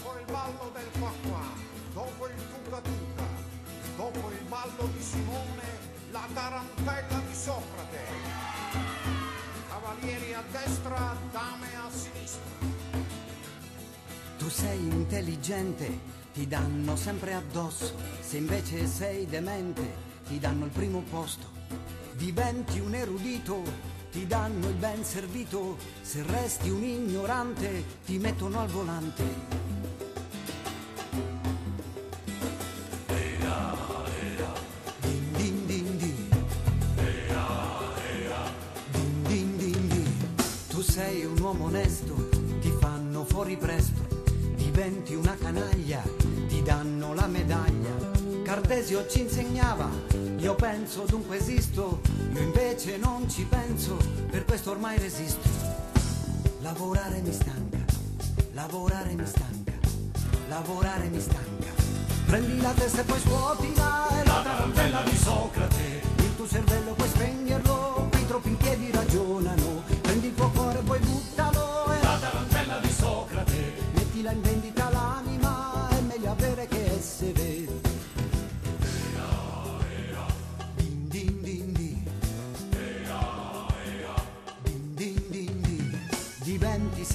dopo il ballo del qua dopo il tuca tuca, dopo il ballo di Simone, la tarantella di Socrate. Cavalieri a destra, dame a sinistra. Tu sei intelligente, ti danno sempre addosso, se invece sei demente, ti danno il primo posto. Diventi un erudito, ti danno il ben servito, se resti un ignorante, ti mettono al volante. Diventi una canaglia, ti danno la medaglia. Cartesio ci insegnava, io penso dunque esisto, io invece non ci penso, per questo ormai resisto. Lavorare mi stanca, lavorare mi stanca, lavorare mi stanca. Prendi la testa e poi scuotila, è la tarantella di Socrate. Il tuo cervello puoi spegnerlo,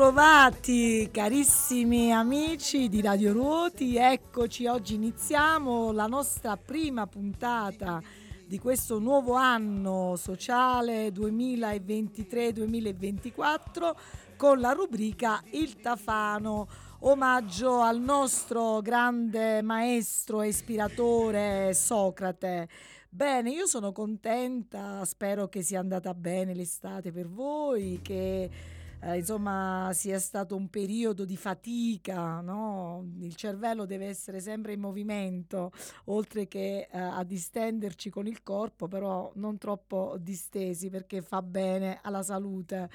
Bentrovati carissimi amici di Radio Ruoti, eccoci oggi iniziamo la nostra prima puntata di questo nuovo anno sociale 2023-2024 con la rubrica Il Tafano, omaggio al nostro grande maestro e ispiratore Socrate. Bene, io sono contenta, spero che sia andata bene l'estate per voi, che eh, insomma sia stato un periodo di fatica, no? il cervello deve essere sempre in movimento, oltre che eh, a distenderci con il corpo, però non troppo distesi perché fa bene alla salute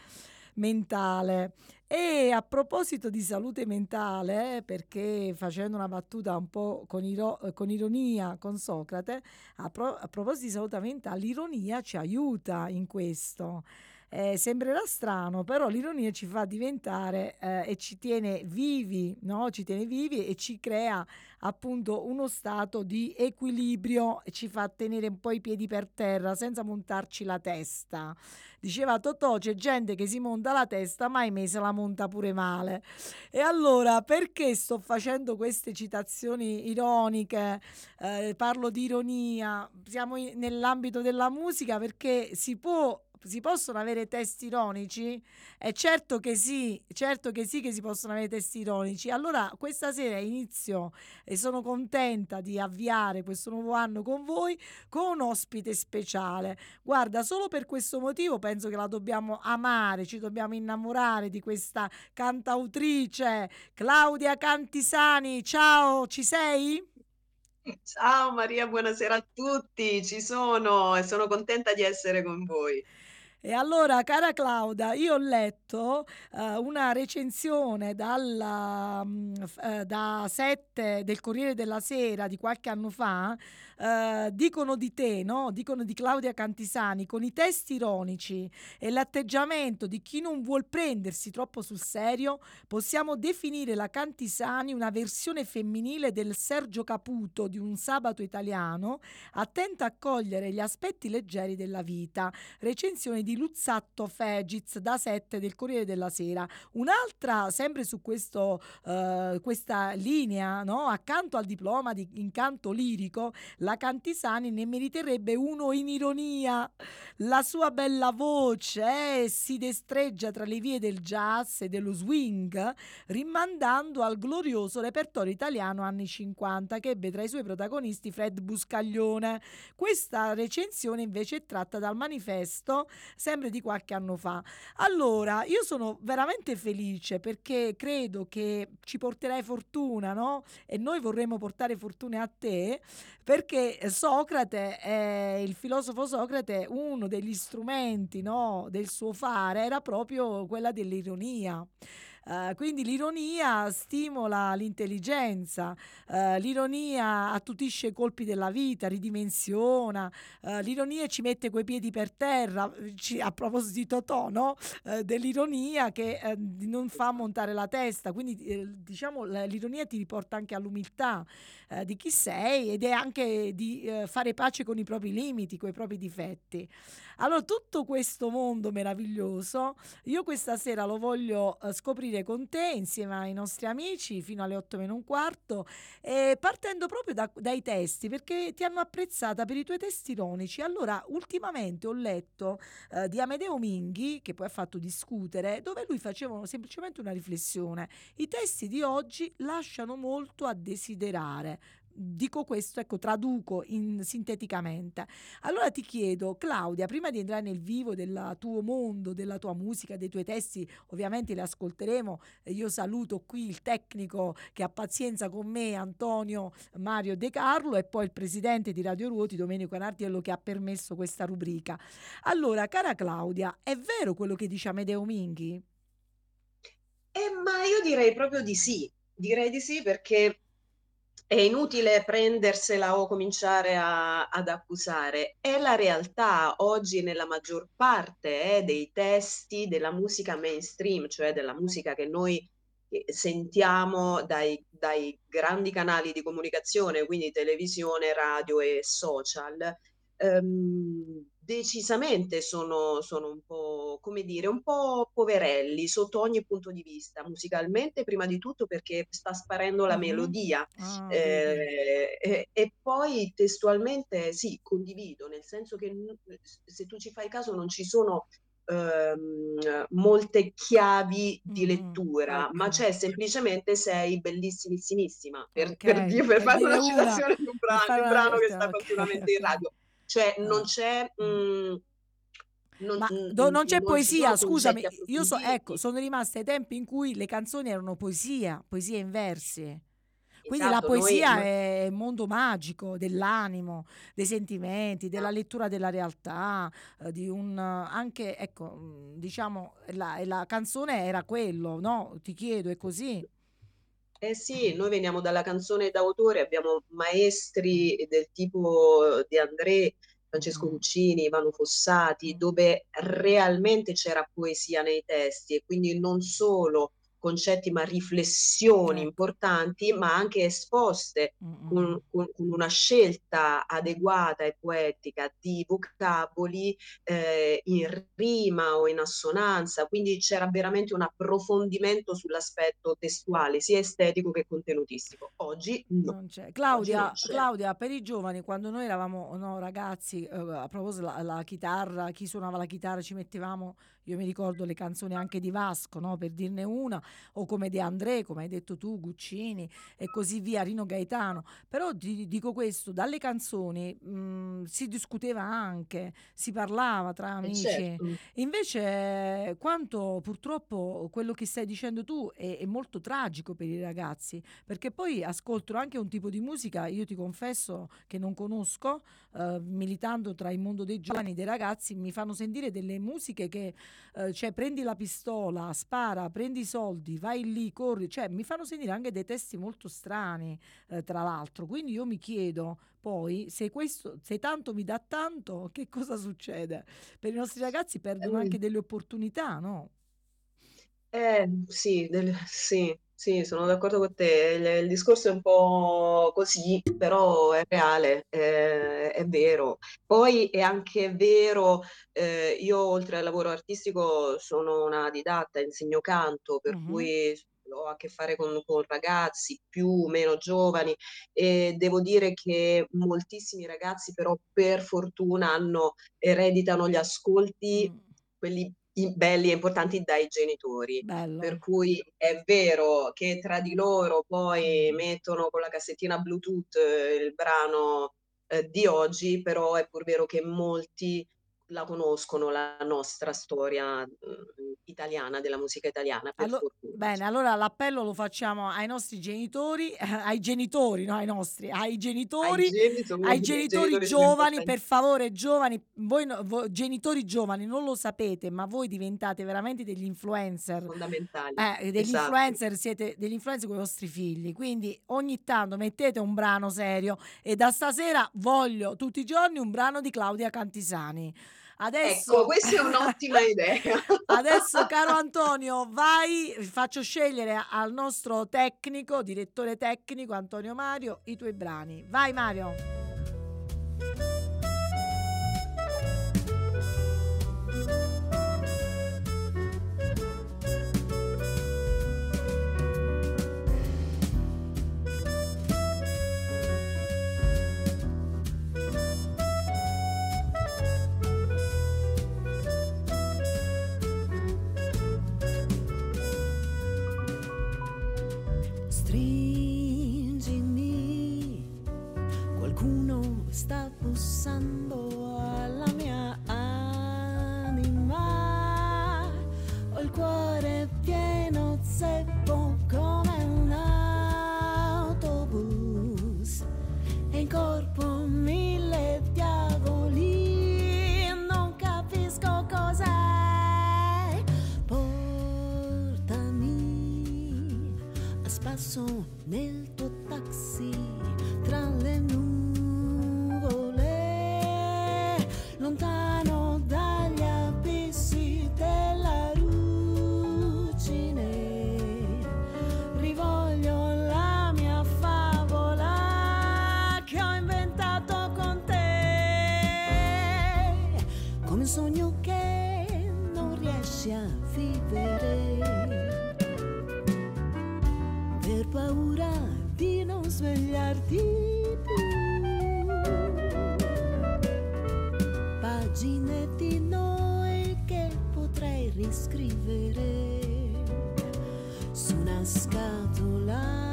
mentale. E a proposito di salute mentale, perché facendo una battuta un po' con, iro- con ironia con Socrate, a, pro- a proposito di salute mentale, l'ironia ci aiuta in questo. Eh, sembrerà strano, però l'ironia ci fa diventare eh, e ci tiene vivi, no? ci tiene vivi e ci crea appunto uno stato di equilibrio e ci fa tenere un po' i piedi per terra senza montarci la testa. Diceva Totò, c'è gente che si monta la testa, ma ahimè se la monta pure male. E allora, perché sto facendo queste citazioni ironiche? Eh, parlo di ironia, siamo in- nell'ambito della musica perché si può si possono avere testi ironici? È certo che sì, certo che sì che si possono avere testi ironici. Allora questa sera inizio e sono contenta di avviare questo nuovo anno con voi con un ospite speciale. Guarda, solo per questo motivo penso che la dobbiamo amare, ci dobbiamo innamorare di questa cantautrice Claudia Cantisani. Ciao, ci sei? Ciao Maria, buonasera a tutti, ci sono e sono contenta di essere con voi. E allora, cara Claudia, io ho letto eh, una recensione dalla, mm, f- eh, da 7 del Corriere della Sera di qualche anno fa. eh, dicono di te, no? Dicono di Claudia Cantisani con i testi ironici e l'atteggiamento di chi non vuol prendersi troppo sul serio, possiamo definire la Cantisani una versione femminile del Sergio Caputo di un sabato italiano, attenta a cogliere gli aspetti leggeri della vita recensione di Luzzatto Fegiz da 7 del Corriere della Sera. Un'altra, sempre su questo, eh, questa linea, no? accanto al diploma di incanto lirico, la Cantisani ne meriterebbe uno in ironia. La sua bella voce eh, si destreggia tra le vie del jazz e dello swing, rimandando al glorioso repertorio italiano anni 50 che ebbe tra i suoi protagonisti Fred Buscaglione. Questa recensione invece è tratta dal manifesto sempre di qualche anno fa. Allora, io sono veramente felice perché credo che ci porterai fortuna, no? E noi vorremmo portare fortuna a te perché Socrate, è, il filosofo Socrate, uno degli strumenti no, del suo fare era proprio quella dell'ironia. Uh, quindi l'ironia stimola l'intelligenza, uh, l'ironia attutisce i colpi della vita, ridimensiona, uh, l'ironia ci mette quei piedi per terra, ci, a proposito di Totò, dell'ironia che non fa montare la testa, quindi diciamo l'ironia ti riporta anche all'umiltà di chi sei ed è anche di fare pace con i propri limiti, con i propri difetti. Allora tutto questo mondo meraviglioso io questa sera lo voglio scoprire uscire con te insieme ai nostri amici fino alle 8 meno un quarto, eh, partendo proprio da, dai testi, perché ti hanno apprezzata per i tuoi testi ironici. Allora, ultimamente ho letto eh, di Amedeo Minghi, che poi ha fatto discutere, dove lui faceva semplicemente una riflessione. I testi di oggi lasciano molto a desiderare dico questo, ecco, traduco in, sinteticamente. Allora ti chiedo, Claudia, prima di entrare nel vivo del tuo mondo, della tua musica, dei tuoi testi, ovviamente li ascolteremo. Io saluto qui il tecnico che ha pazienza con me, Antonio Mario De Carlo, e poi il presidente di Radio Ruoti, Domenico Anartiello, che ha permesso questa rubrica. Allora, cara Claudia, è vero quello che dice Amedeo Minghi? Eh, ma io direi proprio di sì, direi di sì perché è inutile prendersela o cominciare a, ad accusare. È la realtà oggi nella maggior parte eh, dei testi della musica mainstream, cioè della musica che noi eh, sentiamo dai, dai grandi canali di comunicazione, quindi televisione, radio e social. Um, decisamente sono, sono, un po', come dire, un po' poverelli sotto ogni punto di vista, musicalmente prima di tutto perché sta sparendo la melodia oh, eh, e, e, poi testualmente sì, condivido, nel senso che se tu ci fai caso non ci sono ehm, molte chiavi di lettura, mm, ma c'è semplicemente sei bellissimissimissima per, okay. per, dire, per fare una citazione di un brano, un brano che sta continuamente in radio cioè non ah. c'è... Mh, mm, non, Ma do, non c'è non poesia, scusami, io so, ecco, sono rimasta ai tempi in cui le canzoni erano poesia, poesia in versi. Quindi esatto, la poesia noi... è un mondo magico dell'animo, dei sentimenti, della lettura della realtà, eh, di un anche ecco, mm, diciamo la, la canzone era quello, no? Ti chiedo, è così. Eh sì, noi veniamo dalla canzone d'autore, abbiamo maestri del tipo di André, Francesco Cuccini, Ivano Fossati, dove realmente c'era poesia nei testi e quindi non solo concetti ma riflessioni mm. importanti, ma anche esposte con, con, con, una scelta adeguata e poetica di vocaboli eh, in rima o in assonanza, quindi c'era veramente un approfondimento sull'aspetto testuale, sia estetico che contenutistico. Oggi no. non c'è. Claudia, Oggi non c'è. Claudia, per i giovani, quando noi eravamo no, ragazzi, eh, a proposito la, la chitarra, chi suonava la chitarra ci mettevamo io mi ricordo le canzoni anche di Vasco, no? per dirne una, o come De André, come hai detto tu, Guccini e così via, Rino Gaetano. Però ti dico questo, dalle canzoni mh, si discuteva anche, si parlava tra Eh amici. certo. Invece, quanto purtroppo quello che stai dicendo tu è, è molto tragico per i ragazzi, perché poi ascolto anche un tipo di musica, io ti confesso che non conosco, eh, militando tra il mondo dei giovani e dei ragazzi, mi fanno sentire delle musiche che, eh, cioè, prendi la pistola, spara, prendi i soldi, vai lì, corri, cioè, mi fanno sentire anche dei testi molto strani, eh, tra l'altro. Quindi io mi chiedo poi se questo, se tanto mi dà tanto, che cosa succede? Per i nostri ragazzi perdono Ehm, anche delle opportunità, no? Eh, sì, del- sì, sì, sono d'accordo con te. Il, il discorso è un po' così, però è reale, è, è vero. Poi è anche vero, eh, io oltre al lavoro artistico sono una didatta, insegno canto, per Mhm. cui ho a che fare con, con ragazzi più o meno giovani e devo dire che moltissimi ragazzi però per fortuna hanno, ereditano gli ascolti Mm, quelli belli e importanti dai genitori. Per bello. cui è vero che tra di loro poi mettono con la cassettina Bluetooth eh, il brano eh, di oggi, però è pur vero che molti la conoscono, la nostra storia mm, italiana, della musica italiana, Allo- bene, allora l'appello lo facciamo ai nostri genitori, ai genitori, no ai nostri, ai Ai genitori, genitori, ai genitori genitori giovani, per favore, giovani, voi, voi- genitori giovani, non lo sapete, ma voi diventate veramente degli influencer. fondamentali. Eh, degli Esatto. influencer siete degli influencer con i vostri figli, quindi ogni tanto mettete un brano serio e da stasera voglio tutti i giorni un brano di Claudia Cantisani. Ecco, Adesso, questa è un'ottima idea. adesso caro Antonio, vai, faccio scegliere al nostro tecnico, direttore tecnico Antonio Mario, i tuoi brani. Vai Mario. Sta bussando alla mia anima. Ho il cuore pieno zeppo come un autobus e in corpo mille diavoli. Non capisco cos'è. Portami a spasso nel tuo taxi non riesci a vivere per paura di non svegliarti più. Pagine di noi che potrei riscrivere su una scatola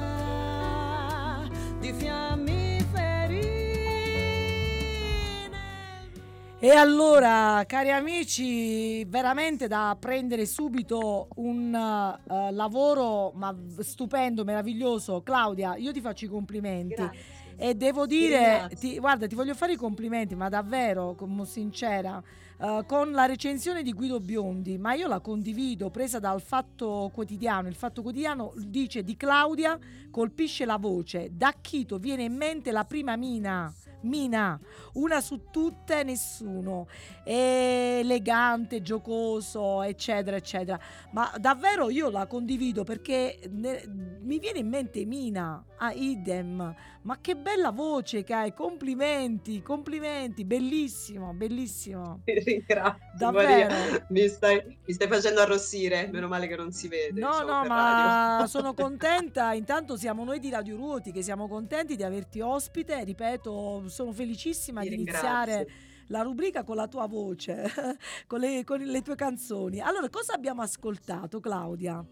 E allora, cari amici, veramente da prendere subito un eh, lavoro ma stupendo, meraviglioso. Claudia, io ti faccio i complimenti. Grazie. E devo dire, ti- guarda, ti voglio fare i complimenti, ma davvero, come sincera, eh, con la recensione di Guido Biondi, ma io la condivido, presa dal Fatto Quotidiano. Il Fatto Quotidiano dice di Claudia colpisce la voce, da Chito viene in mente la prima Mina. Mina, una su tutte, nessuno. È elegante, giocoso, eccetera, eccetera. Ma davvero io la condivido perché ne- mi viene in mente Mina, ah, idem. Ma che bella voce che hai, complimenti, complimenti, bellissimo, bellissimo. Ti ringrazio, Davvero. Maria. Mi stai, mi stai facendo arrossire, meno male che non si vede. No, insomma, no, ma radio. sono contenta. Intanto siamo noi di Radio Ruoti che siamo contenti di averti ospite. Ripeto, sono felicissima Ti di ringrazio. iniziare la rubrica con la tua voce, con le, con le tue canzoni. Allora, cosa abbiamo ascoltato, Claudia?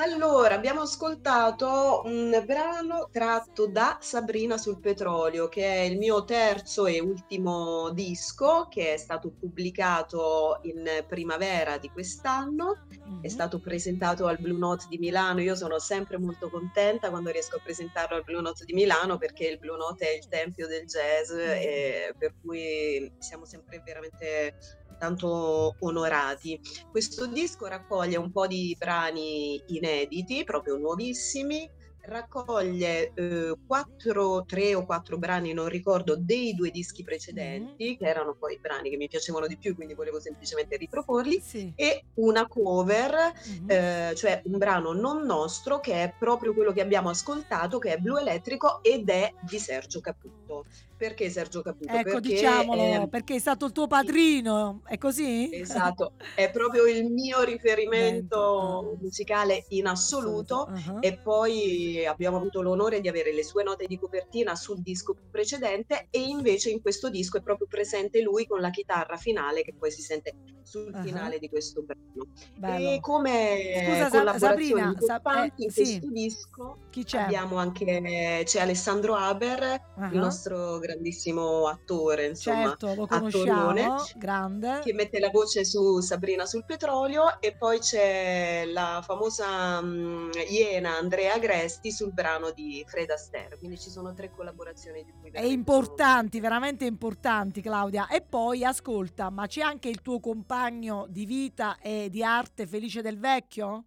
Allora, abbiamo ascoltato un brano tratto da Sabrina sul petrolio, che è il mio terzo e ultimo disco, che è stato pubblicato in primavera di quest'anno, è Mhm. stato presentato al Blue Note di Milano. Io sono sempre molto contenta quando riesco a presentarlo al Blue Note di Milano, perché il Blue Note è il tempio del jazz, e per cui siamo sempre veramente tanto onorati. Questo disco raccoglie un po' di brani inediti, proprio nuovissimi, raccoglie eh, quattro, tre o quattro brani, non ricordo, dei due dischi precedenti, che erano poi i brani che mi piacevano di più, quindi volevo semplicemente riproporli, Sì. e una cover, Mhm. eh, cioè un brano non nostro, che è proprio quello che abbiamo ascoltato, che è Blu Elettrico ed è di Sergio Caputo. Perché Sergio Caputo? Ecco, Perché diciamolo, eh, perché è stato il tuo padrino, è così? Esatto, è proprio il mio riferimento musicale in assoluto. Ah. E poi abbiamo avuto l'onore di avere le sue note di copertina sul disco precedente e invece in questo disco è proprio presente lui con la chitarra finale che poi si sente sul Ah. finale di questo brano. Bello. E come Scusa, Sa- collaborazioni Sabrina, Sa- importanti eh, in sì. questo disco Chi c'è? abbiamo anche c'è Alessandro Haber, Ah. il nostro grandissimo attore, insomma, Certo, lo attorone grande. che mette la voce su Sabrina sul petrolio e poi c'è la famosa mm, Iena Andrea Agresti sul brano di Fred Astaire, quindi ci sono tre collaborazioni di cui E importanti, veramente importanti, Claudia. E poi ascolta, ma c'è anche il tuo compagno di vita e di arte Felice del Vecchio? sono-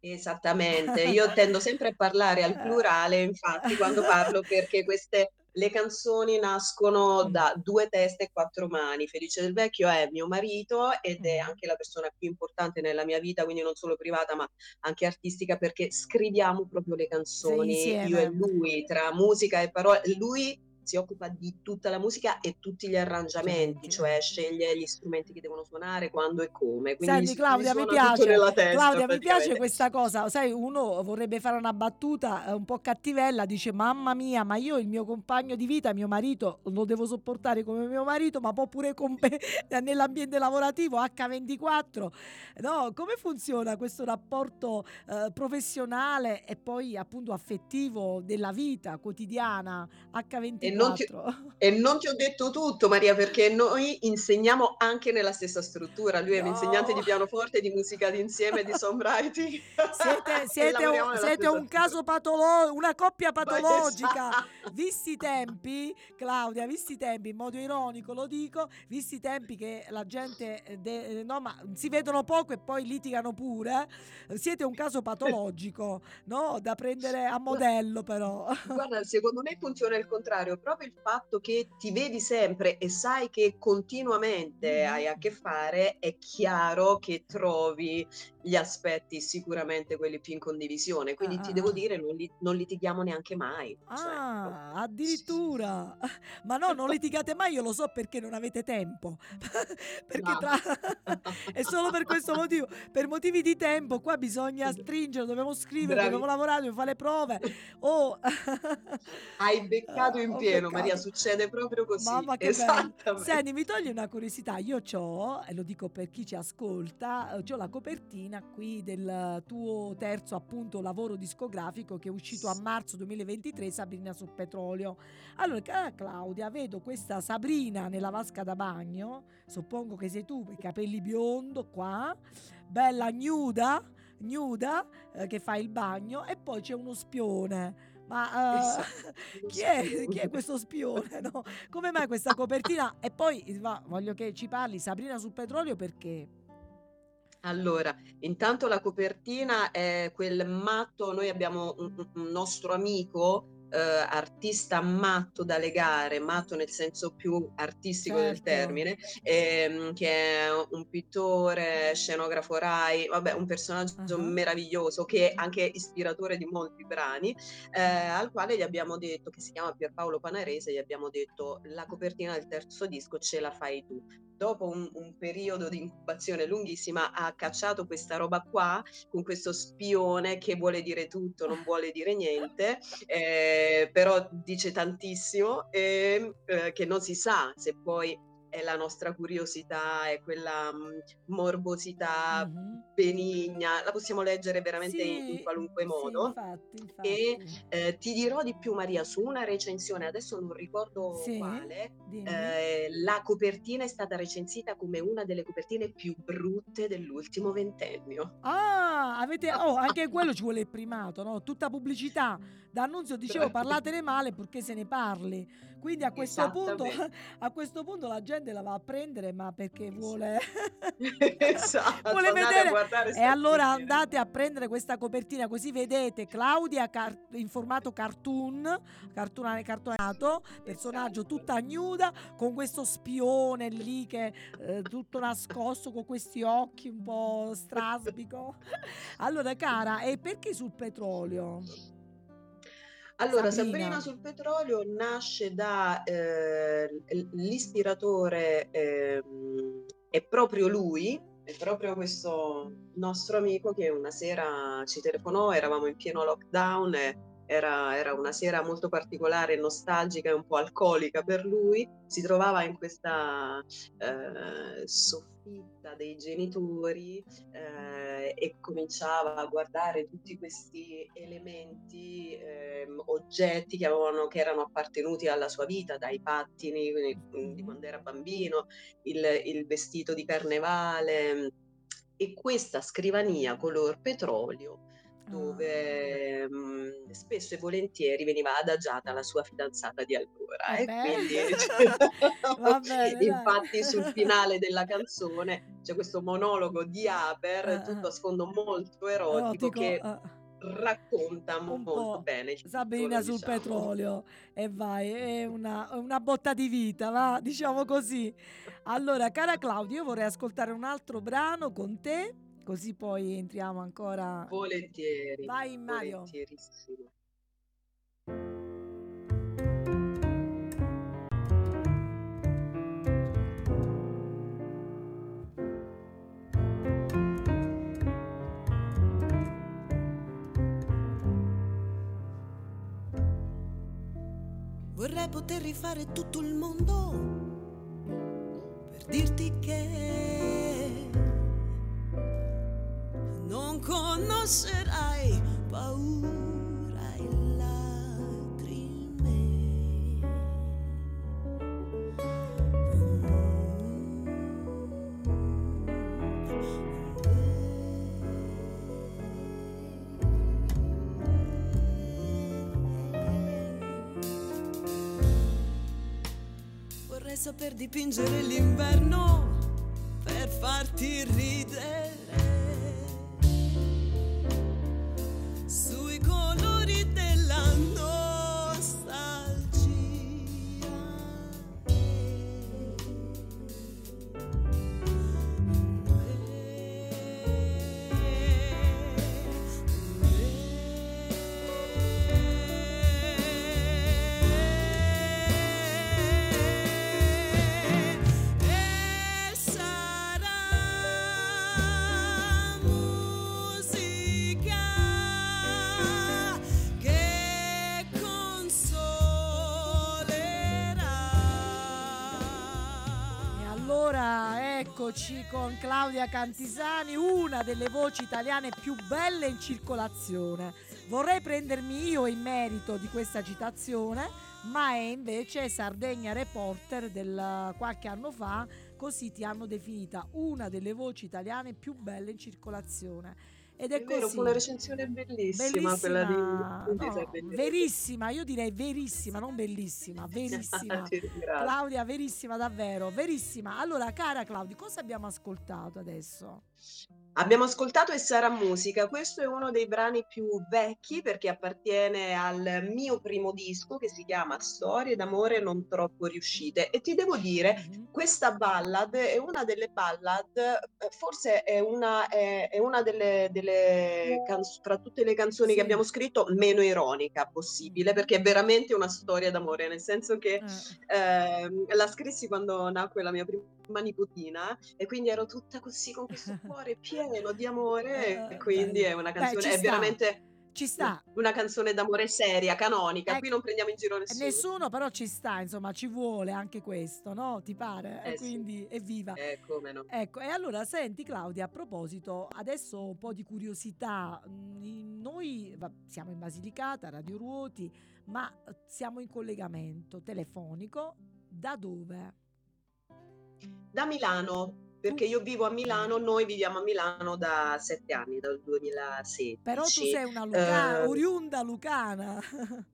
Esattamente, io tendo sempre a parlare al plurale, infatti, quando parlo perché queste le canzoni nascono da due teste e quattro mani. Felice del Vecchio è mio marito ed è anche la persona più importante nella mia vita, quindi non solo privata ma anche artistica, perché scriviamo proprio le canzoni, io e lui, tra musica e parole. Lui si occupa di tutta la musica e tutti gli arrangiamenti, cioè sceglie gli strumenti che devono suonare, quando e come. Quindi Senti Claudia, mi piace, testa Claudia, mi piace questa cosa, sai, uno vorrebbe fare una battuta eh, un po' cattivella, dice mamma mia, ma io il mio compagno di vita, mio marito, lo devo sopportare come mio marito, ma può pure con me nell'ambiente lavorativo H24, no? Come funziona questo rapporto eh, professionale e poi appunto affettivo della vita quotidiana E non, ti, H24? e non ti ho detto tutto, Maria, perché noi insegniamo anche nella stessa struttura. Lui è un insegnante di No. pianoforte, di musica d'insieme, di songwriting. Siete, siete un, siete un caso patologico, una coppia patologica. esatto. Visti i tempi, Claudia, visti i tempi, in modo ironico lo dico, visti i tempi che la gente, eh, de- eh, no, ma si vedono poco e poi litigano pure, eh, siete un caso patologico, no? Da prendere a modello però. Guarda, secondo me funziona il contrario, proprio il fatto che ti vedi sempre e sai che continuamente hai a che fare, è chiaro che trovi gli aspetti sicuramente quelli più in condivisione. Quindi Ah, ti ah, devo ah. dire, non, li- non litighiamo neanche mai. Cioè, Ah, no. addirittura. Ma no, non litigate mai, io lo so perché non avete tempo. perché No. tra... è solo per questo motivo. Per motivi di tempo qua bisogna stringere, dobbiamo scrivere, Bravi. dobbiamo lavorare, dobbiamo fare le prove. Oh. Hai beccato Ah, in ho pieno, Maria, succede proprio così. Mamma che bello. Senti, mi togli una curiosità. Io ho, e lo dico per chi ci ascolta, ho la copertina qui del tuo terzo appunto lavoro discografico che è uscito a marzo 2023, Sabrina sul petrolio. Allora, cara Claudia, vedo questa Sabrina nella vasca da bagno, suppongo che sei tu, i capelli biondo qua, bella nuda, nuda, eh, che fa il bagno e poi c'è uno spione. Ma Esatto, chi, è, chi è questo spione? No? Come mai questa copertina? E poi va, voglio che ci parli, Sabrina sul petrolio, perché? Allora, intanto la copertina è quel matto, noi abbiamo un- un nostro amico, eh, artista matto da legare, matto nel senso più artistico del Certo. termine, ehm, che è un pittore, scenografo Rai, vabbè, un personaggio Ah. meraviglioso che è anche ispiratore di molti brani, eh, al quale gli abbiamo detto, che si chiama Pierpaolo Panarese, gli abbiamo detto la copertina del terzo disco ce la fai tu dopo un, un periodo di incubazione lunghissima ha cacciato questa roba qua con questo spione che vuole dire tutto, non vuole dire niente, eh, però dice tantissimo e eh, che non si sa se poi è la nostra curiosità, è quella mh, morbosità Mhm. benigna, la possiamo leggere veramente in, in Sì, qualunque sì, modo. infatti, E infatti. eh, ti dirò di più, Maria, su una recensione, adesso non ricordo Sì, quale, eh, la copertina è stata recensita come una delle copertine più brutte dell'ultimo ventennio. Ah, avete... Oh, anche quello ci vuole il primato, no? Tutta pubblicità. D'annunzio dicevo parlatene male purché se ne parli. Quindi a questo punto, a questo punto la gente la va a prendere, ma perché vuole... Esatto, vuole vedere... E allora andate a prendere questa copertina così vedete Claudia car- in formato cartoon, cartone, cartonato, personaggio Esatto. tutta nuda con questo spione lì che eh, tutto nascosto con questi occhi un po' strasbico. Allora cara, e perché sul petrolio? Allora, Sabrina. Sabrina sul petrolio nasce da eh, l'ispiratore, ehm, è proprio lui, è proprio questo nostro amico che una sera ci telefonò, eravamo in pieno lockdown e era, era una sera molto particolare, nostalgica e un po' alcolica per lui, si trovava in questa eh, soffitta dei genitori eh, e cominciava a guardare tutti questi elementi, ehm, oggetti che, avevano, che erano appartenuti alla sua vita, dai pattini mm, di quando era bambino, il, il vestito di carnevale e questa scrivania color petrolio dove mh, spesso e volentieri veniva adagiata la sua fidanzata di allora e Vabbè. quindi Va bene, infatti sul finale della canzone c'è questo monologo di Haber Eh, tutto eh. a sfondo molto erotico Erotico, che eh. racconta un molto po' bene Sabrina sul diciamo. petrolio e vai, è una, una botta di vita, va, diciamo così. Allora, cara Claudia, io vorrei ascoltare un altro brano con te, così poi entriamo ancora. volentieri Vai Mario. volentierissimo Vorrei poter rifare tutto il mondo per dirti che non conoscerai paura e Vorrei saper dipingere l'inverno per farti ridere eccoci con Claudia Cantisani, una delle voci italiane più belle in circolazione. Vorrei prendermi io in merito di questa citazione, ma è invece Sardegna Reporter del qualche anno fa, così ti hanno definita una delle voci italiane più belle in circolazione. Ed è, È vero, così. una recensione bellissima, quella di, Bellissima, di no, verissima, io direi verissima, non bellissima, verissima. Claudia, verissima davvero, verissima. Allora, cara Claudia, cosa abbiamo ascoltato adesso? Abbiamo ascoltato E sarà musica, questo è uno dei brani più vecchi perché appartiene al mio primo disco che si chiama Storie d'amore non troppo riuscite e ti devo dire Mhm. questa ballad è una delle ballad, eh, forse è una, è, è una delle, delle canz- tra tutte le canzoni Sì. che abbiamo scritto meno ironica possibile perché è veramente una storia d'amore, nel senso che Eh, ehm, la scrissi quando nacque la mia prima nipotina e quindi ero tutta così con questo cuore pieno di amore Eh, e quindi bello. è una Beh, canzone, ci è sta. veramente Ci sta. Una canzone d'amore seria, canonica, Ecco. qui non prendiamo in giro nessuno. Nessuno però ci sta, insomma, ci vuole anche questo, no? Ti pare? Eh sì. quindi evviva. Eh, come no. Ecco, e allora senti Claudia, a proposito, adesso un po' di curiosità. Noi siamo in Basilicata, Radio Ruoti, ma eh, siamo in collegamento telefonico. Da dove? Da Milano, perché io vivo a Milano, noi viviamo a Milano da sette anni, dal 2016. Però tu sei una lucana, Eh, oriunda lucana.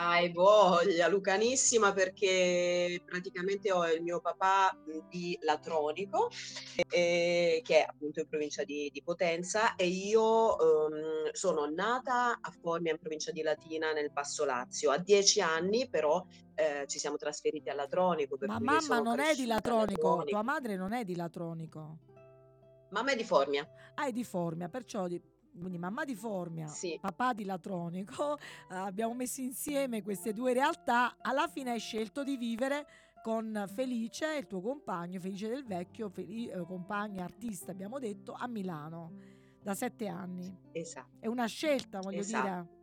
Hai voglia, lucanissima, perché praticamente ho il mio papà di Latronico, eh, che è appunto in provincia di, di Potenza, e io ehm, sono nata a Formia in provincia di Latina nel Basso Lazio. A dieci anni però eh, ci siamo trasferiti a Latronico. Ma mamma non è di Latronico, Latronico. tua madre non è di Latronico. Mamma è di Formia, Ah, è di Formia, perciò di- quindi mamma di Formia, sì. papà di Latronico, eh, abbiamo messo insieme queste due realtà, alla fine hai scelto di vivere con Felice, il tuo compagno, Felice del Vecchio, Feli- eh, compagno artista abbiamo detto, a Milano da sette anni. Esatto. È una scelta, voglio Esatto. dire.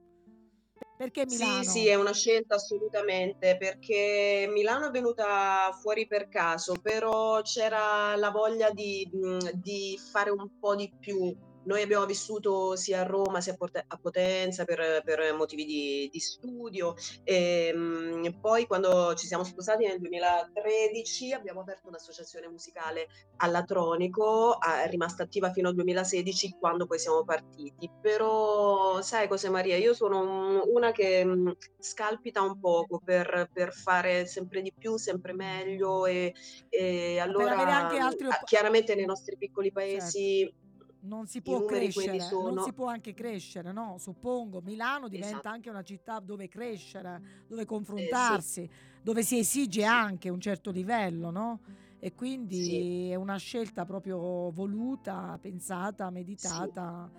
Perché Milano? Sì, sì, è una scelta assolutamente, perché Milano è venuta fuori per caso, però c'era la voglia di, di fare un po' di più. Noi abbiamo vissuto sia a Roma sia a Potenza per, per motivi di, di studio e mh, poi quando ci siamo sposati nel 2013 abbiamo aperto un'associazione musicale allatronico, è rimasta attiva fino al 2016 quando poi siamo partiti. Però sai cos'è Maria? Io sono un- una che mh, scalpita un poco per, per fare sempre di più, sempre meglio e, e allora avere anche altri op- chiaramente nei nostri piccoli paesi non si può crescere, quelli non sono. si può anche crescere, no? Suppongo, Milano diventa Esatto. anche una città dove crescere, dove Eh, sì, confrontarsi, dove si esige Sì. anche un certo livello, no? E quindi sì. è una scelta proprio voluta, pensata, meditata.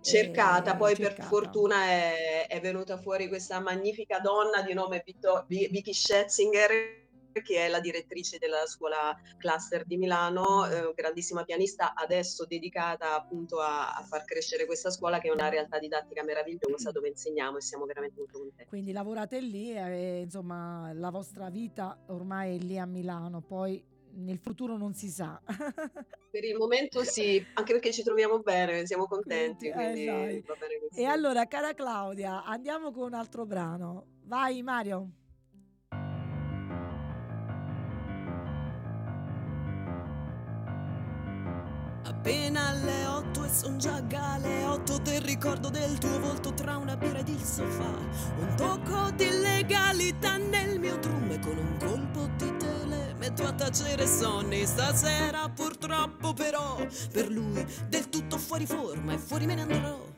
cercata, e poi per cercata. fortuna è, è venuta fuori questa magnifica donna di nome Vitto- Vi- Vicky Schetzinger che è la direttrice della scuola cluster di Milano, eh, grandissima pianista, adesso dedicata appunto a, a far crescere questa scuola che è una realtà didattica meravigliosa dove insegniamo e siamo veramente molto contenti. Quindi lavorate lì e insomma la vostra vita ormai è lì a Milano, poi nel futuro non si sa. Per il momento sì, anche perché ci troviamo bene, siamo contenti, Quindi, eh, quindi così. E allora, cara Claudia, andiamo con un altro brano. Vai Mario. Appena alle otto e son già alle otto del ricordo del tuo volto tra una birra ed il sofà. Un tocco di legalità nel mio drum e con un colpo di tele metto a tacere sonni. Stasera purtroppo però per lui del tutto fuori forma e fuori me ne andrò.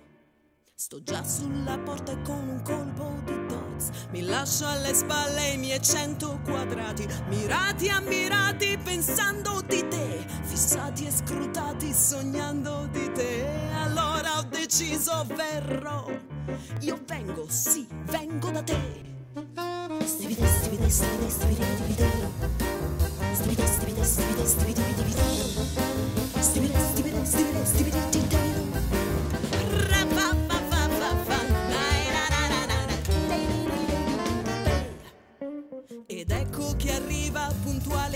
Sto già sulla porta e con un colpo di doz mi lascio alle spalle i miei cento quadrati, mirati ammirati pensando di te, fissati e scrutati sognando di te. Allora ho deciso verrò, io vengo, sì, vengo da te. Stivide, stivide, stivide, stivide, stivide. Stivide, stivide, stivide, stivide, stivide. Stivide, stivide, stivide, stivide, stivide.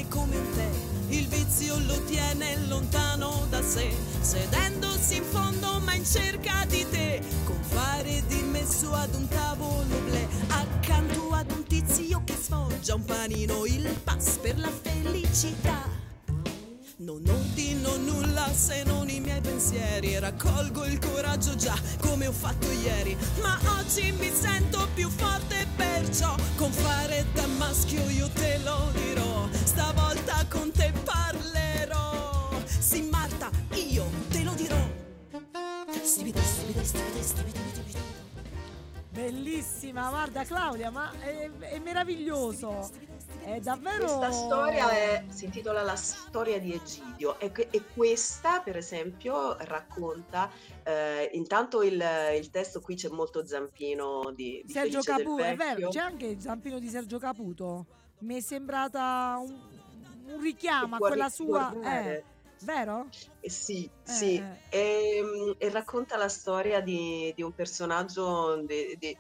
Puntuale come un tè, il vizio lo tiene lontano da sé, sedendosi in fondo ma in cerca di te, compare dimesso ad un tavolo ble, accanto ad un tizio che sfoggia un panino, il pass per la felicità. Non ordino nulla se non i miei pensieri, raccolgo il coraggio già come ho fatto ieri, ma oggi mi sento più forte perciò con fare da maschio io te lo dirò, Bellissima, guarda Claudia, ma è, è meraviglioso. È davvero Questa storia è- si intitola La storia di Egidio e, e questa, per esempio, racconta eh, intanto il, il testo qui c'è molto zampino di, di Sergio Felice Caputo, è vero, c'è anche il zampino di Sergio Caputo. Mi è sembrata un, un richiamo a quella sua eh, Vero? Eh, sì, Eh, sì, eh. ehm, e racconta la storia di, di un personaggio, di, di-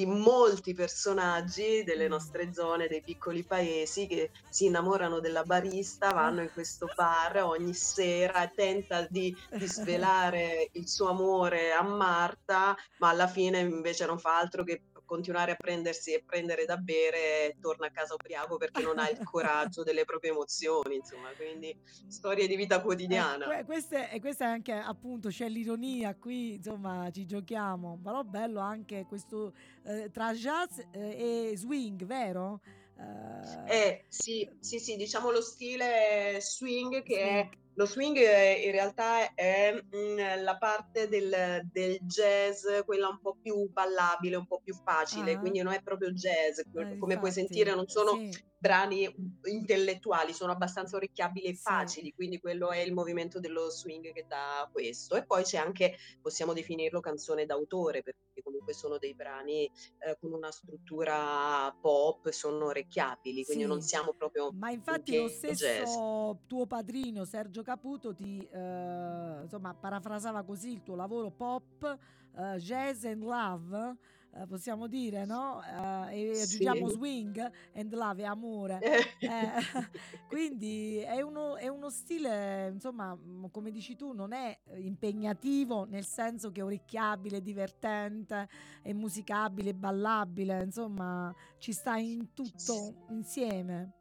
di molti personaggi delle Mm. nostre zone, dei piccoli paesi che si innamorano della barista, vanno in questo bar ogni sera e tenta di, di svelare il suo amore a Marta, ma alla fine invece non fa altro che continuare a prendersi e prendere da bere torna a casa ubriaco perché non ha il coraggio delle proprie emozioni, insomma, quindi storie di vita Eh, quotidiana. que- queste- e questa è anche appunto c'è l'ironia qui insomma ci giochiamo però bello anche questo eh, tra jazz eh, e swing vero? Eh, Eh, sì, sì, sì, diciamo lo stile swing che è swing. Lo swing eh, in realtà è mm, la parte del, del jazz, quella un po' più ballabile, un po' più facile, Ah, quindi non è proprio jazz, eh, come puoi infatti. sentire, non sono sì. brani intellettuali, sono abbastanza orecchiabili e sì. facili, quindi quello è il movimento dello swing che dà questo. E poi c'è anche, possiamo definirlo canzone d'autore, perché comunque sono dei brani eh, con una struttura pop, sono orecchiabili, quindi non Sì, siamo proprio ma in infatti lo pieno jazz. stesso tuo padrino Sergio Caputo ti eh, insomma parafrasava così il tuo lavoro pop, eh, jazz and love, eh, possiamo dire, no? Eh, e aggiungiamo Sì. swing and love e amore. Eh, Eh, quindi è uno, è uno stile, insomma, mm, come dici tu, non è impegnativo nel senso che è orecchiabile, divertente, è musicabile, ballabile, insomma, ci sta in tutto insieme.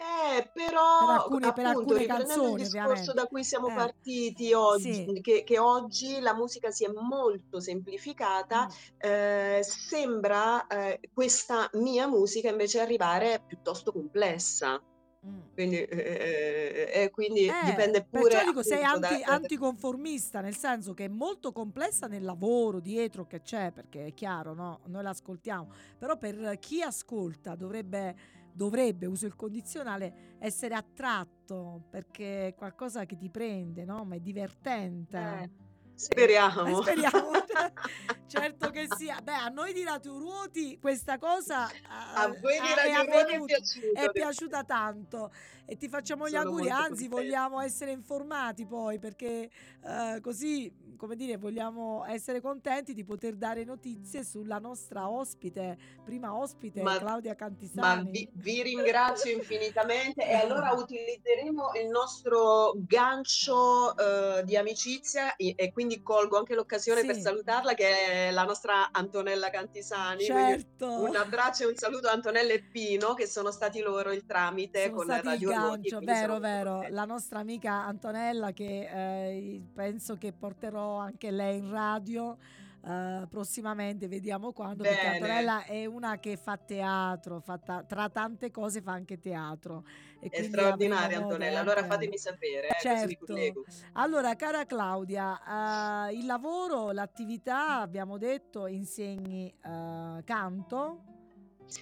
Eh, Per però alcune, per appunto, alcune riprendendo il canzoni, discorso ovviamente. da cui siamo Eh, partiti oggi, sì. che, che oggi la musica si è molto semplificata, Mm, eh, sembra eh, questa mia musica invece arrivare piuttosto complessa. mm. Quindi, eh, eh, quindi Eh, dipende perciò pure dico sei appunto da, anti- da- anticonformista, nel senso che è molto complessa nel lavoro dietro che c'è, perché è chiaro, no? Noi l'ascoltiamo, però per chi ascolta dovrebbe, dovrebbe, uso il condizionale, essere attratto, perché è qualcosa che ti prende, no? Ma è divertente. eh, Eh, speriamo. speriamo, certo che sia. Beh, a noi di Radio Ruoti questa cosa A eh, voi di è Radio è avvenuta, è piaciuto? piaciuta tanto e ti facciamo gli auguri, anzi contenta. vogliamo essere informati poi perché eh, così, come dire, vogliamo essere contenti di poter dare notizie sulla nostra ospite, prima ospite Ma, Claudia ma Cantisani. vi, vi ringrazio infinitamente e allora utilizzeremo il nostro gancio eh, di amicizia e, e quindi colgo anche l'occasione per Sì, salutarla che è la nostra Antonella Cantisani. Certo. un abbraccio e un saluto a Antonella e Pino che sono stati loro il tramite Sono con stati il Radio Ruoti. gancio, sono vero, vero. La nostra amica Antonella che eh, penso che porterò anche lei in radio eh, prossimamente, vediamo quando, perché Bene, Antonella è una che fa teatro, fa ta- tra tante cose fa anche teatro e è straordinaria Antonella. Allora fatemi sapere, eh, Certo. Allora, cara Claudia, eh, il lavoro, l'attività, abbiamo detto, insegni eh, canto.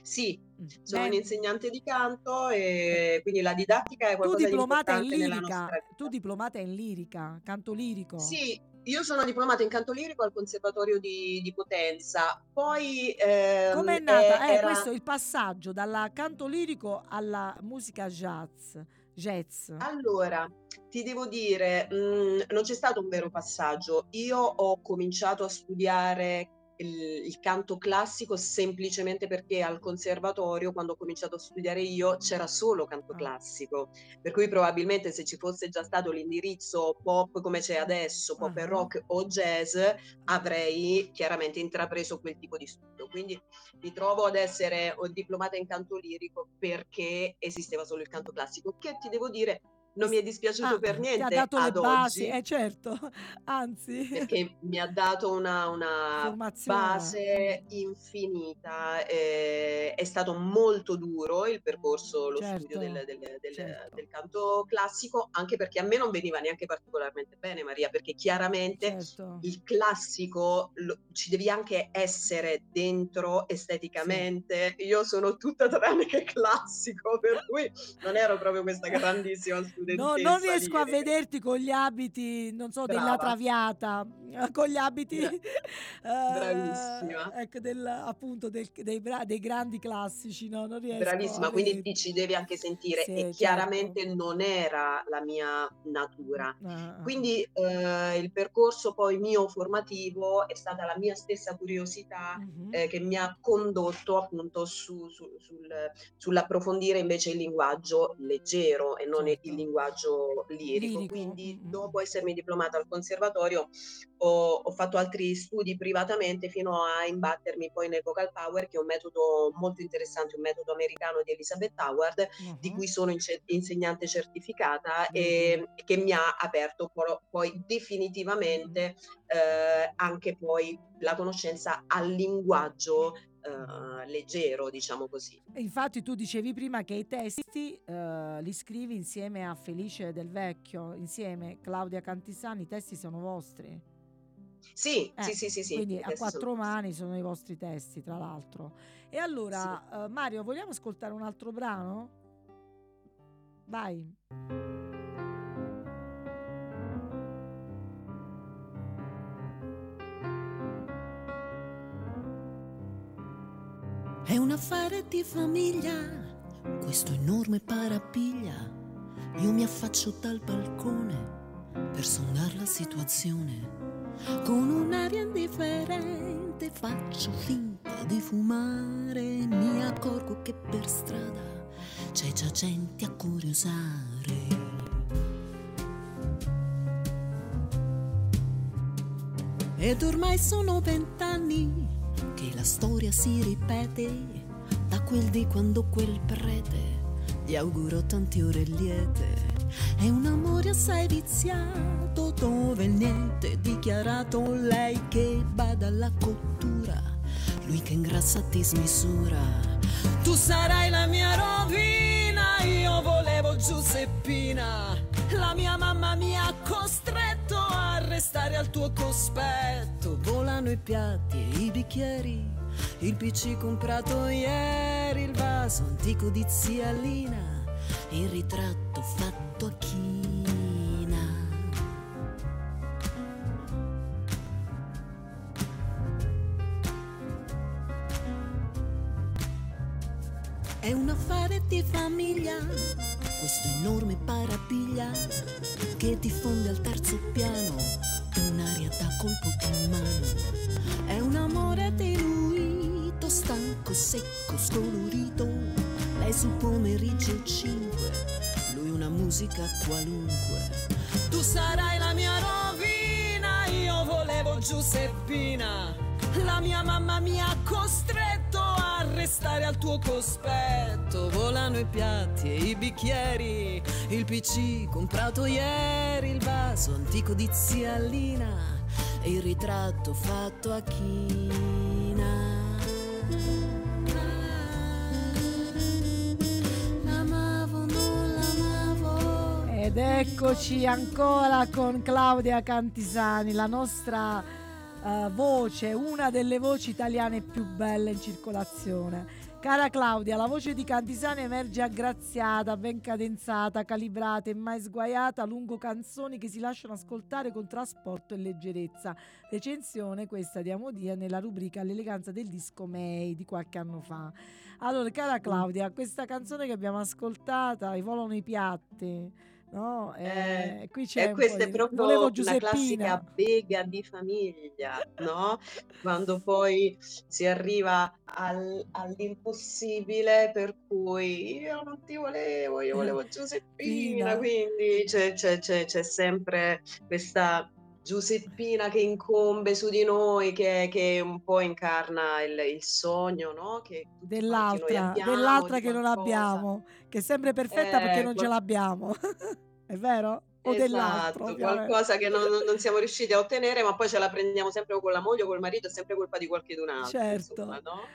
Sì, Mm, sono beh, un'insegnante di canto e quindi la didattica è tu qualcosa di diplomata in importante nella lirica, tu diplomata in lirica, canto lirico. Sì, io sono diplomata in canto lirico al Conservatorio di, di Potenza, poi Com'è ehm, nata? eh, Eh, questo è era... il passaggio dal canto lirico alla musica jazz. Jazz. Allora, ti devo dire, mh, non c'è stato un vero passaggio. Io ho cominciato a studiare il, il canto classico semplicemente perché al conservatorio, quando ho cominciato a studiare io, c'era solo canto Ah, classico. Per cui probabilmente se ci fosse già stato l'indirizzo pop come c'è adesso, pop e ah, rock o jazz, avrei chiaramente intrapreso quel tipo di studio. Quindi mi trovo ad essere diplomata in canto lirico perché esisteva solo il canto classico, che ti devo dire non mi è dispiaciuto Ah, per ti ha niente dato le ad basi, oggi eh certo, anzi, perché mi ha dato una, una base infinita. eh, è stato molto duro il percorso, lo studio del, Certo, del- del- certo, del canto classico, anche perché a me non veniva neanche particolarmente bene, Maria, perché chiaramente certo. il classico lo- ci devi anche essere dentro Sì, esteticamente. Io sono tutta tranne che classico, per cui non ero proprio questa grandissima studiosa. Studentessa. non riesco a vederti con gli abiti, non so, della Brava. Traviata, eh, con gli abiti, Bra- eh, bravissima. ecco, del, appunto del- dei, bra- dei grandi classici, no? Non riesco Bravissima, quindi ti ci devi anche sentire Sì, e certo. chiaramente non era la mia natura. Ah, ah. Quindi eh, il percorso poi mio formativo è stata la mia stessa curiosità Mhm. eh, che mi ha condotto appunto su- su- sul- sull'approfondire invece il linguaggio leggero e non Certo. il linguaggio lirico. Lirico, Quindi mm, mm. dopo essermi diplomata al conservatorio ho, ho fatto altri studi privatamente fino a imbattermi poi nel vocal power che è un metodo molto interessante, un metodo americano di Elizabeth Howard di Mhm. cui sono ince- insegnante certificata Vedi. e che mi ha aperto po- poi definitivamente eh, anche poi la conoscenza al linguaggio eh, leggero, diciamo così. Infatti tu dicevi prima che i testi eh, li scrivi insieme a Felice Del Vecchio, insieme Claudia Cantisani, i testi sono vostri. Sì, Eh, sì, sì, sì, sì. Quindi a quattro sono- mani sono i vostri testi, tra l'altro. E allora, eh, Mario, vogliamo ascoltare un altro brano? Vai. È un affare di famiglia, questo enorme parapiglia. Io mi affaccio dal balcone per sondare la situazione. Con un'aria indifferente faccio finta di fumare. Mi accorgo che per strada c'è già gente a curiosare. Ed ormai sono vent'anni che la storia si ripete da quel di quando quel prete gli augurò tante ore liete. È un amore assai viziato dove niente è dichiarato. Lei che bada alla cottura, lui che ingrassa a dismisura. Tu sarai la mia rovina, io volevo Giuseppina. La mia mamma mi ha a restare al tuo cospetto. Volano i piatti e i bicchieri, il PC comprato ieri, il vaso antico di zia Lina, il ritratto fatto a china. È un affare di famiglia, questo enorme parapiglia che diffonde al terzo piano un'aria da colpo di mano. È un amore diluito, stanco, secco, scolorito. Lei sul pomeriggio 5, lui una musica qualunque. Tu sarai la mia rovina, io volevo Giuseppina. La mia mamma mi ha costretto restare al tuo cospetto. Volano i piatti e i bicchieri, il PC comprato ieri, il vaso antico di zia Lina e il ritratto fatto a china. Ed eccoci ancora con Claudia Cantisani, la nostra eh, voce, una delle voci italiane più belle in circolazione. Cara Claudia, la voce di Cantisani emerge aggraziata, ben cadenzata, calibrata e mai sguaiata lungo canzoni che si lasciano ascoltare con trasporto e leggerezza. Recensione questa di Amodia nella rubrica L'eleganza del disco May di qualche anno fa. Allora, cara Claudia, questa canzone che abbiamo ascoltata, I volano i piatti, no? Eh, Eh, qui c'è E po' questa è di- proprio Giuseppina. classica bega di famiglia, no? Quando poi si arriva al- all'impossibile, per cui io non ti volevo, io volevo Pina. Giuseppina, quindi c'è, c'è- c'è- c'è sempre questa Giuseppina che incombe su di noi, che, che un po' incarna il, il sogno, no? Che dell'altra, abbiamo, dell'altra che non abbiamo, che è sempre perfetta perché Eh, non ce qual- l'abbiamo. è vero? O Esatto, qualcosa che non, non siamo riusciti a ottenere, ma poi ce la prendiamo sempre con la moglie o col marito, è sempre colpa di qualcun altro. Certo. insomma, no?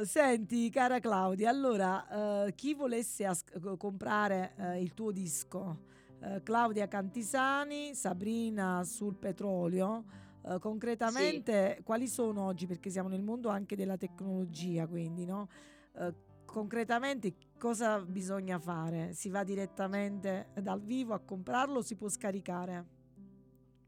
Eh, senti, cara Claudia, allora eh, chi volesse as- co- comprare eh, il tuo disco, eh, Claudia Cantisani, Sabrina sul petrolio, eh, concretamente quali sono oggi, perché siamo nel mondo anche della tecnologia, quindi no? Eh, concretamente cosa bisogna fare? Si va direttamente dal vivo a comprarlo o si può scaricare?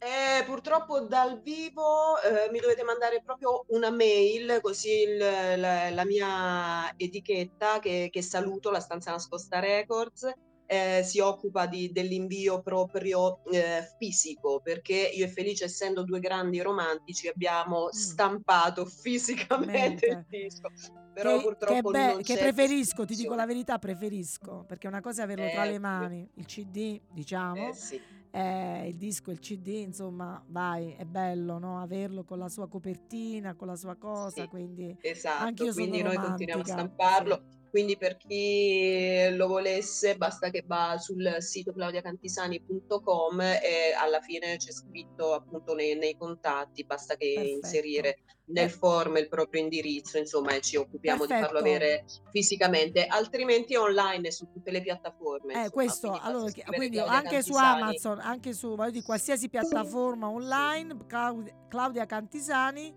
Eh, purtroppo dal vivo eh, mi dovete mandare proprio una mail, così il- la, la mia etichetta che, che saluto, la stanza nascosta Records, eh, si occupa di- dell'invio proprio eh, fisico, perché io e Felice, essendo due grandi romantici, abbiamo stampato fisicamente il Mente. disco. Però che, purtroppo che be- non che preferisco, ti dico la verità, preferisco, perché una cosa è averlo tra Eh, le sì. mani, il CD, diciamo, Eh, sì. eh, il disco, il CD, insomma, vai, è bello, no? Averlo con la sua copertina, con la sua cosa, Sì, quindi esatto, quindi noi continuiamo a stamparlo. Quindi per chi lo volesse, basta che va sul sito claudiacantisani.com e alla fine c'è scritto appunto nei, nei contatti, basta che Perfetto. inserire nel form il proprio indirizzo, insomma, e ci occupiamo di farlo Perfetto. avere fisicamente, altrimenti online su tutte le piattaforme. Eh, insomma, questo, quindi allora, chi- quindi anche su. Amazon, anche su dire, qualsiasi piattaforma online, Claud- Claudia Cantisani,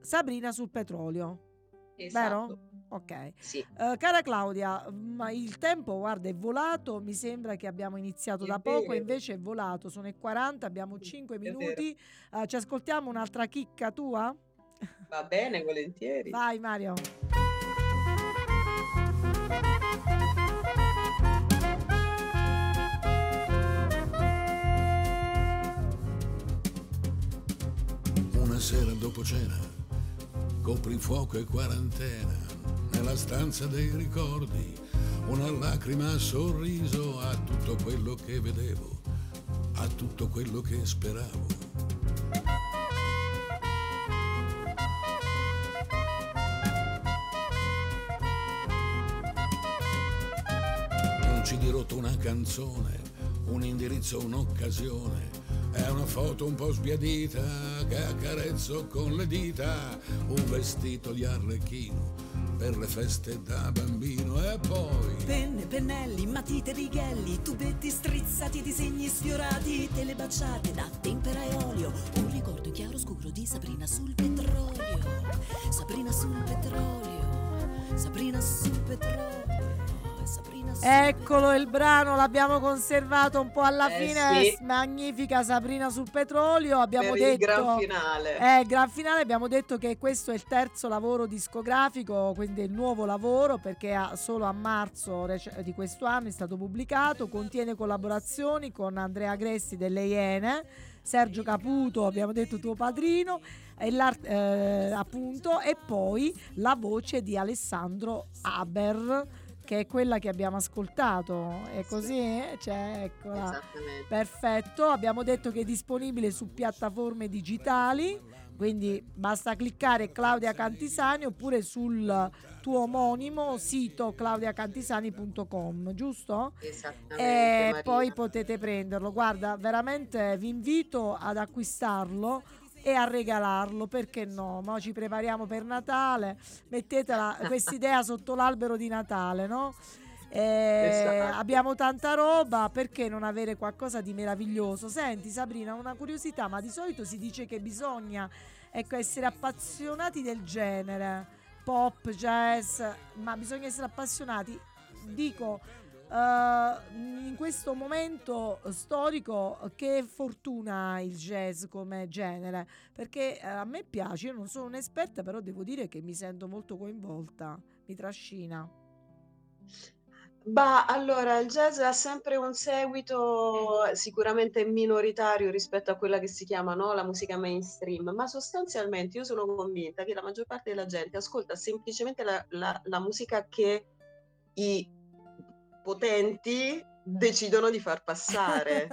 Sabrina sul petrolio, Esatto, vero? Ok. sì. Eh, cara Claudia, ma il tempo, guarda, è volato, mi sembra che abbiamo iniziato È da poco, vero. invece è volato, sono i 40, abbiamo 5 vero. minuti, Eh, ci ascoltiamo un'altra chicca tua? Va bene, volentieri. Vai Mario. Una sera dopo cena, coprifuoco e quarantena, nella stanza dei ricordi, una lacrima a sorriso a tutto quello che vedevo, a tutto quello che speravo. Un CD rotto, una canzone, un indirizzo, un'occasione. È una foto un po' sbiadita che accarezzo con le dita. Un vestito di arlecchino per le feste da bambino. E poi Penne, pennelli, matite, righelli, tubetti strizzati, disegni sfiorati, telebacciate da tempera e olio. Un ricordo chiaro scuro di Sabrina sul petrolio. Sabrina sul petrolio. Sabrina sul petrolio. Eccolo il brano, l'abbiamo conservato un po' alla Eh, fine, sì. magnifica Sabrina sul petrolio, abbiamo per detto... il gran finale. Eh, gran finale abbiamo detto che questo è il terzo lavoro discografico, quindi il nuovo lavoro perché a- solo a marzo di questo anno è stato pubblicato, contiene collaborazioni con Andrea Gressi delle Iene, Sergio Caputo, abbiamo detto tuo padrino, e eh, appunto, e poi la voce di Alessandro Aber che è quella che abbiamo ascoltato, è così? Cioè, eccola. Esattamente. Perfetto, abbiamo detto che è disponibile su piattaforme digitali, quindi basta cliccare Claudia Cantisani oppure sul tuo omonimo sito claudiacantisani.com, giusto? Esattamente. E Marina. poi potete prenderlo. Guarda, veramente vi invito ad acquistarlo e a regalarlo, perché no? Ma ci prepariamo per Natale, mettetela quest'idea sotto l'albero di Natale, no? Eh, Esatto. abbiamo tanta roba, perché non avere qualcosa di meraviglioso? Senti Sabrina, una curiosità, ma di solito si dice che bisogna ecco, essere appassionati del genere, pop, jazz, ma bisogna essere appassionati. Dico, in questo momento storico, che fortuna il jazz come genere, perché eh, a me piace, io non sono un'esperta, però devo dire che mi sento molto coinvolta, mi trascina. Bah, allora, il jazz ha sempre un seguito sicuramente minoritario rispetto a quella che si chiama, no, la musica mainstream, ma sostanzialmente io sono convinta che la maggior parte della gente ascolta semplicemente la, la- la musica che i potenti decidono di far passare.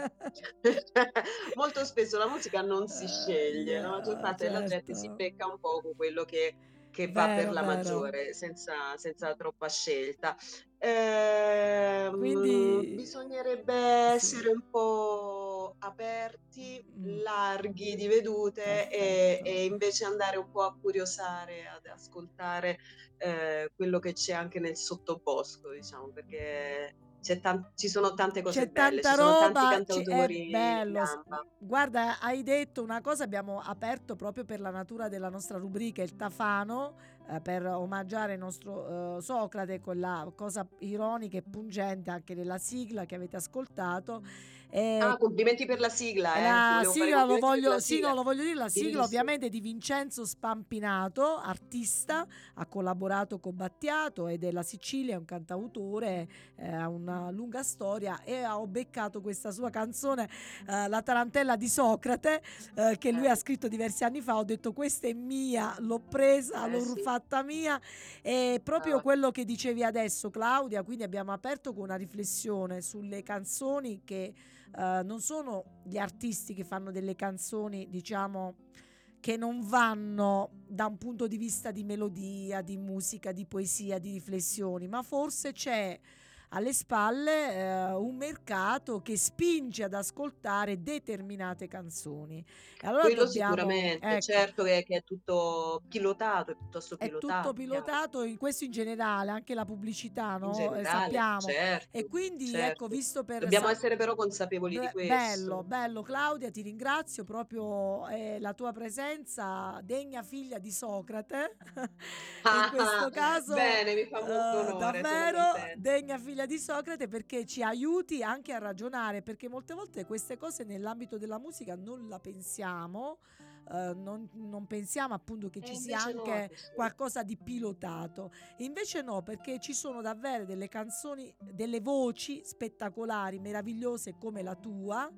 Molto spesso la musica non si Eh, sceglie, la maggior parte della gente si certo. becca un po' con quello che, che va Vero, per la vero. maggiore, senza, senza troppa scelta. Ehm, Quindi- bisognerebbe essere un po' aperti, Mm. larghi di vedute e, e invece andare un po' a curiosare, ad ascoltare eh, quello che c'è anche nel sottobosco, diciamo, perché c'è tan- ci sono tante cose C'è belle, tanta ci sono tanti roba, bello. Guarda, hai detto una cosa, abbiamo aperto proprio per la natura della nostra rubrica il Tafano, eh, per omaggiare il nostro eh, Socrate, quella cosa ironica e pungente anche nella sigla che avete ascoltato. E Ah, complimenti per la sigla, eh. la sigla lo voglio, la sì, sigla. no, lo voglio dire, la sigla ovviamente di Vincenzo Spampinato, artista, ha collaborato con Battiato ed è la Sicilia, è un cantautore, eh, ha una lunga storia e ho beccato questa sua canzone, eh, La tarantella di Socrate, eh, che lui Eh. ha scritto diversi anni fa, ho detto questa è mia, l'ho presa, Eh, l'ho sì. fatta mia, è proprio Ah. quello che dicevi adesso Claudia, quindi abbiamo aperto con una riflessione sulle canzoni che eh, non sono gli artisti che fanno delle canzoni, diciamo, che non vanno da un punto di vista di melodia, di musica, di poesia, di riflessioni, ma forse c'è alle spalle eh, un mercato che spinge ad ascoltare determinate canzoni. Allora Quello dobbiamo, sicuramente, ecco, certo che, che è tutto pilotato, è piuttosto è pilotato. tutto chiaro. pilotato, in questo in generale, anche la pubblicità, no? Eh, generale, sappiamo. certo, E quindi certo. ecco, visto per Dobbiamo sa- essere però consapevoli di questo. Bello, bello Claudia, ti ringrazio proprio eh, la tua presenza, degna figlia di Socrate. In questo caso, Bene, mi fa molto eh, onore, sono davvero degna figlia di Socrate perché ci aiuti anche a ragionare, perché molte volte queste cose nell'ambito della musica non la pensiamo. eh, non, non pensiamo appunto che E ci sia no, anche questo- qualcosa di pilotato. Invece no, perché ci sono davvero delle canzoni, delle voci spettacolari, meravigliose come la tua,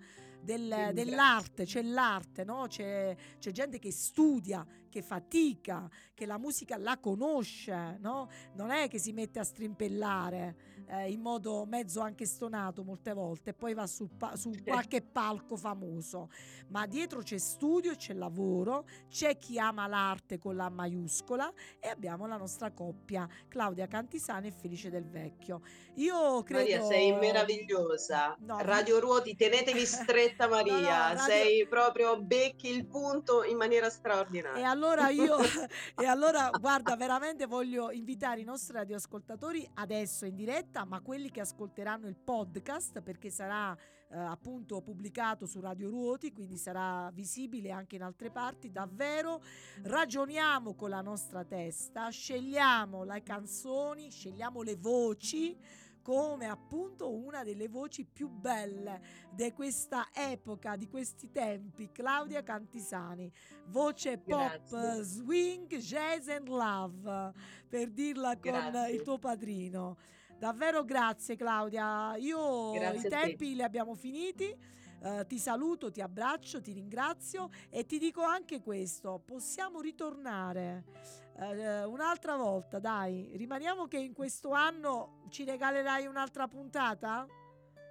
del- dell'arte, c'è l'arte, no? c'è, c'è gente che studia, che fatica, che la musica la conosce, no? non è che si mette a strimpellare eh, in modo mezzo anche stonato molte volte e poi va pa- su qualche palco famoso, ma dietro c'è studio, c'è lavoro, c'è chi ama l'arte con la maiuscola e abbiamo la nostra coppia Claudia Cantisani e Felice del Vecchio. Io credo Maria, sei meravigliosa. No, Radio Ruoti, tenetevi stretta Maria, radio- sei proprio becchi il punto in maniera straordinaria. E allora io, e allora guarda, veramente voglio invitare i nostri radioascoltatori adesso in diretta, ma quelli che ascolteranno il podcast perché sarà eh, appunto pubblicato su Radio Ruoti, quindi sarà visibile anche in altre parti. Davvero ragioniamo con la nostra testa, scegliamo le canzoni, scegliamo le voci come appunto una delle voci più belle di questa epoca, di questi tempi, Claudia Cantisani, voce pop, Grazie. swing, jazz and love, per dirla con Grazie. il tuo padrino. Davvero grazie Claudia, io Grazie i te. tempi li abbiamo finiti. eh, ti saluto, ti abbraccio, ti ringrazio e ti dico anche questo, possiamo ritornare eh, un'altra volta, dai, rimaniamo che in questo anno ci regalerai un'altra puntata?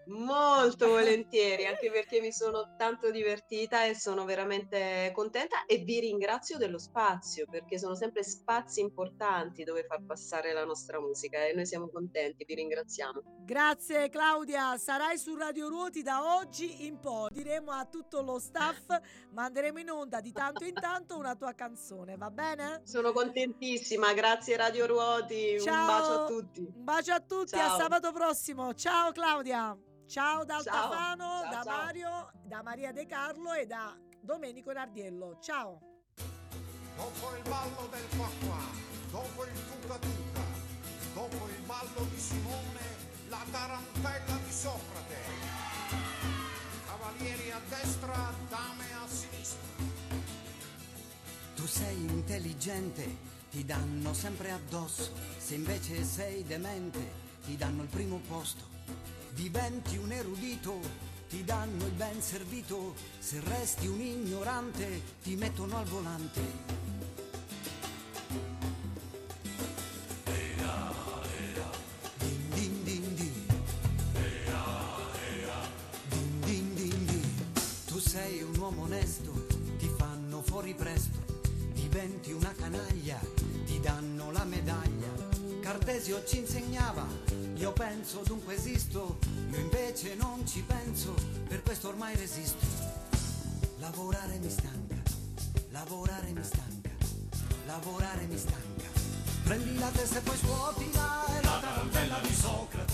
Molto volentieri, anche perché mi sono tanto divertita e sono veramente contenta e vi ringrazio dello spazio, perché sono sempre spazi importanti dove far passare la nostra musica e noi siamo contenti, vi ringraziamo. Grazie Claudia, sarai su Radio Ruoti da oggi in poi. Diremo a tutto lo staff, manderemo in onda di tanto in tanto una tua canzone, va bene? Sono contentissima, grazie Radio Ruoti, un bacio a tutti. Un bacio a tutti, a Ciao. sabato prossimo. Ciao Claudia. Ciao da Ciao. Altafano, Ciao, da ciao. Mario, da Maria De Carlo e da Domenico Nardiello. Ciao. Dopo il ballo del qua qua, dopo il tuca tuca, dopo il ballo di Simone, la tarantella di Socrate. Cavalieri a destra, dame a sinistra. Tu sei intelligente, ti danno sempre addosso. Se invece sei demente, ti danno il primo posto. Diventi un erudito, ti danno il ben servito. Se resti un ignorante, ti mettono al volante. Din din din din. Din din din. Tu sei un uomo onesto, ti fanno fuori presto, diventi una canaglia, ti danno la medaglia. Cartesio ci insegnava, io penso dunque esisto, io invece non ci penso, per questo ormai resisto. Lavorare mi stanca, lavorare mi stanca, lavorare mi stanca. Prendi la testa e poi scuotila, è la tarantella di Socrate.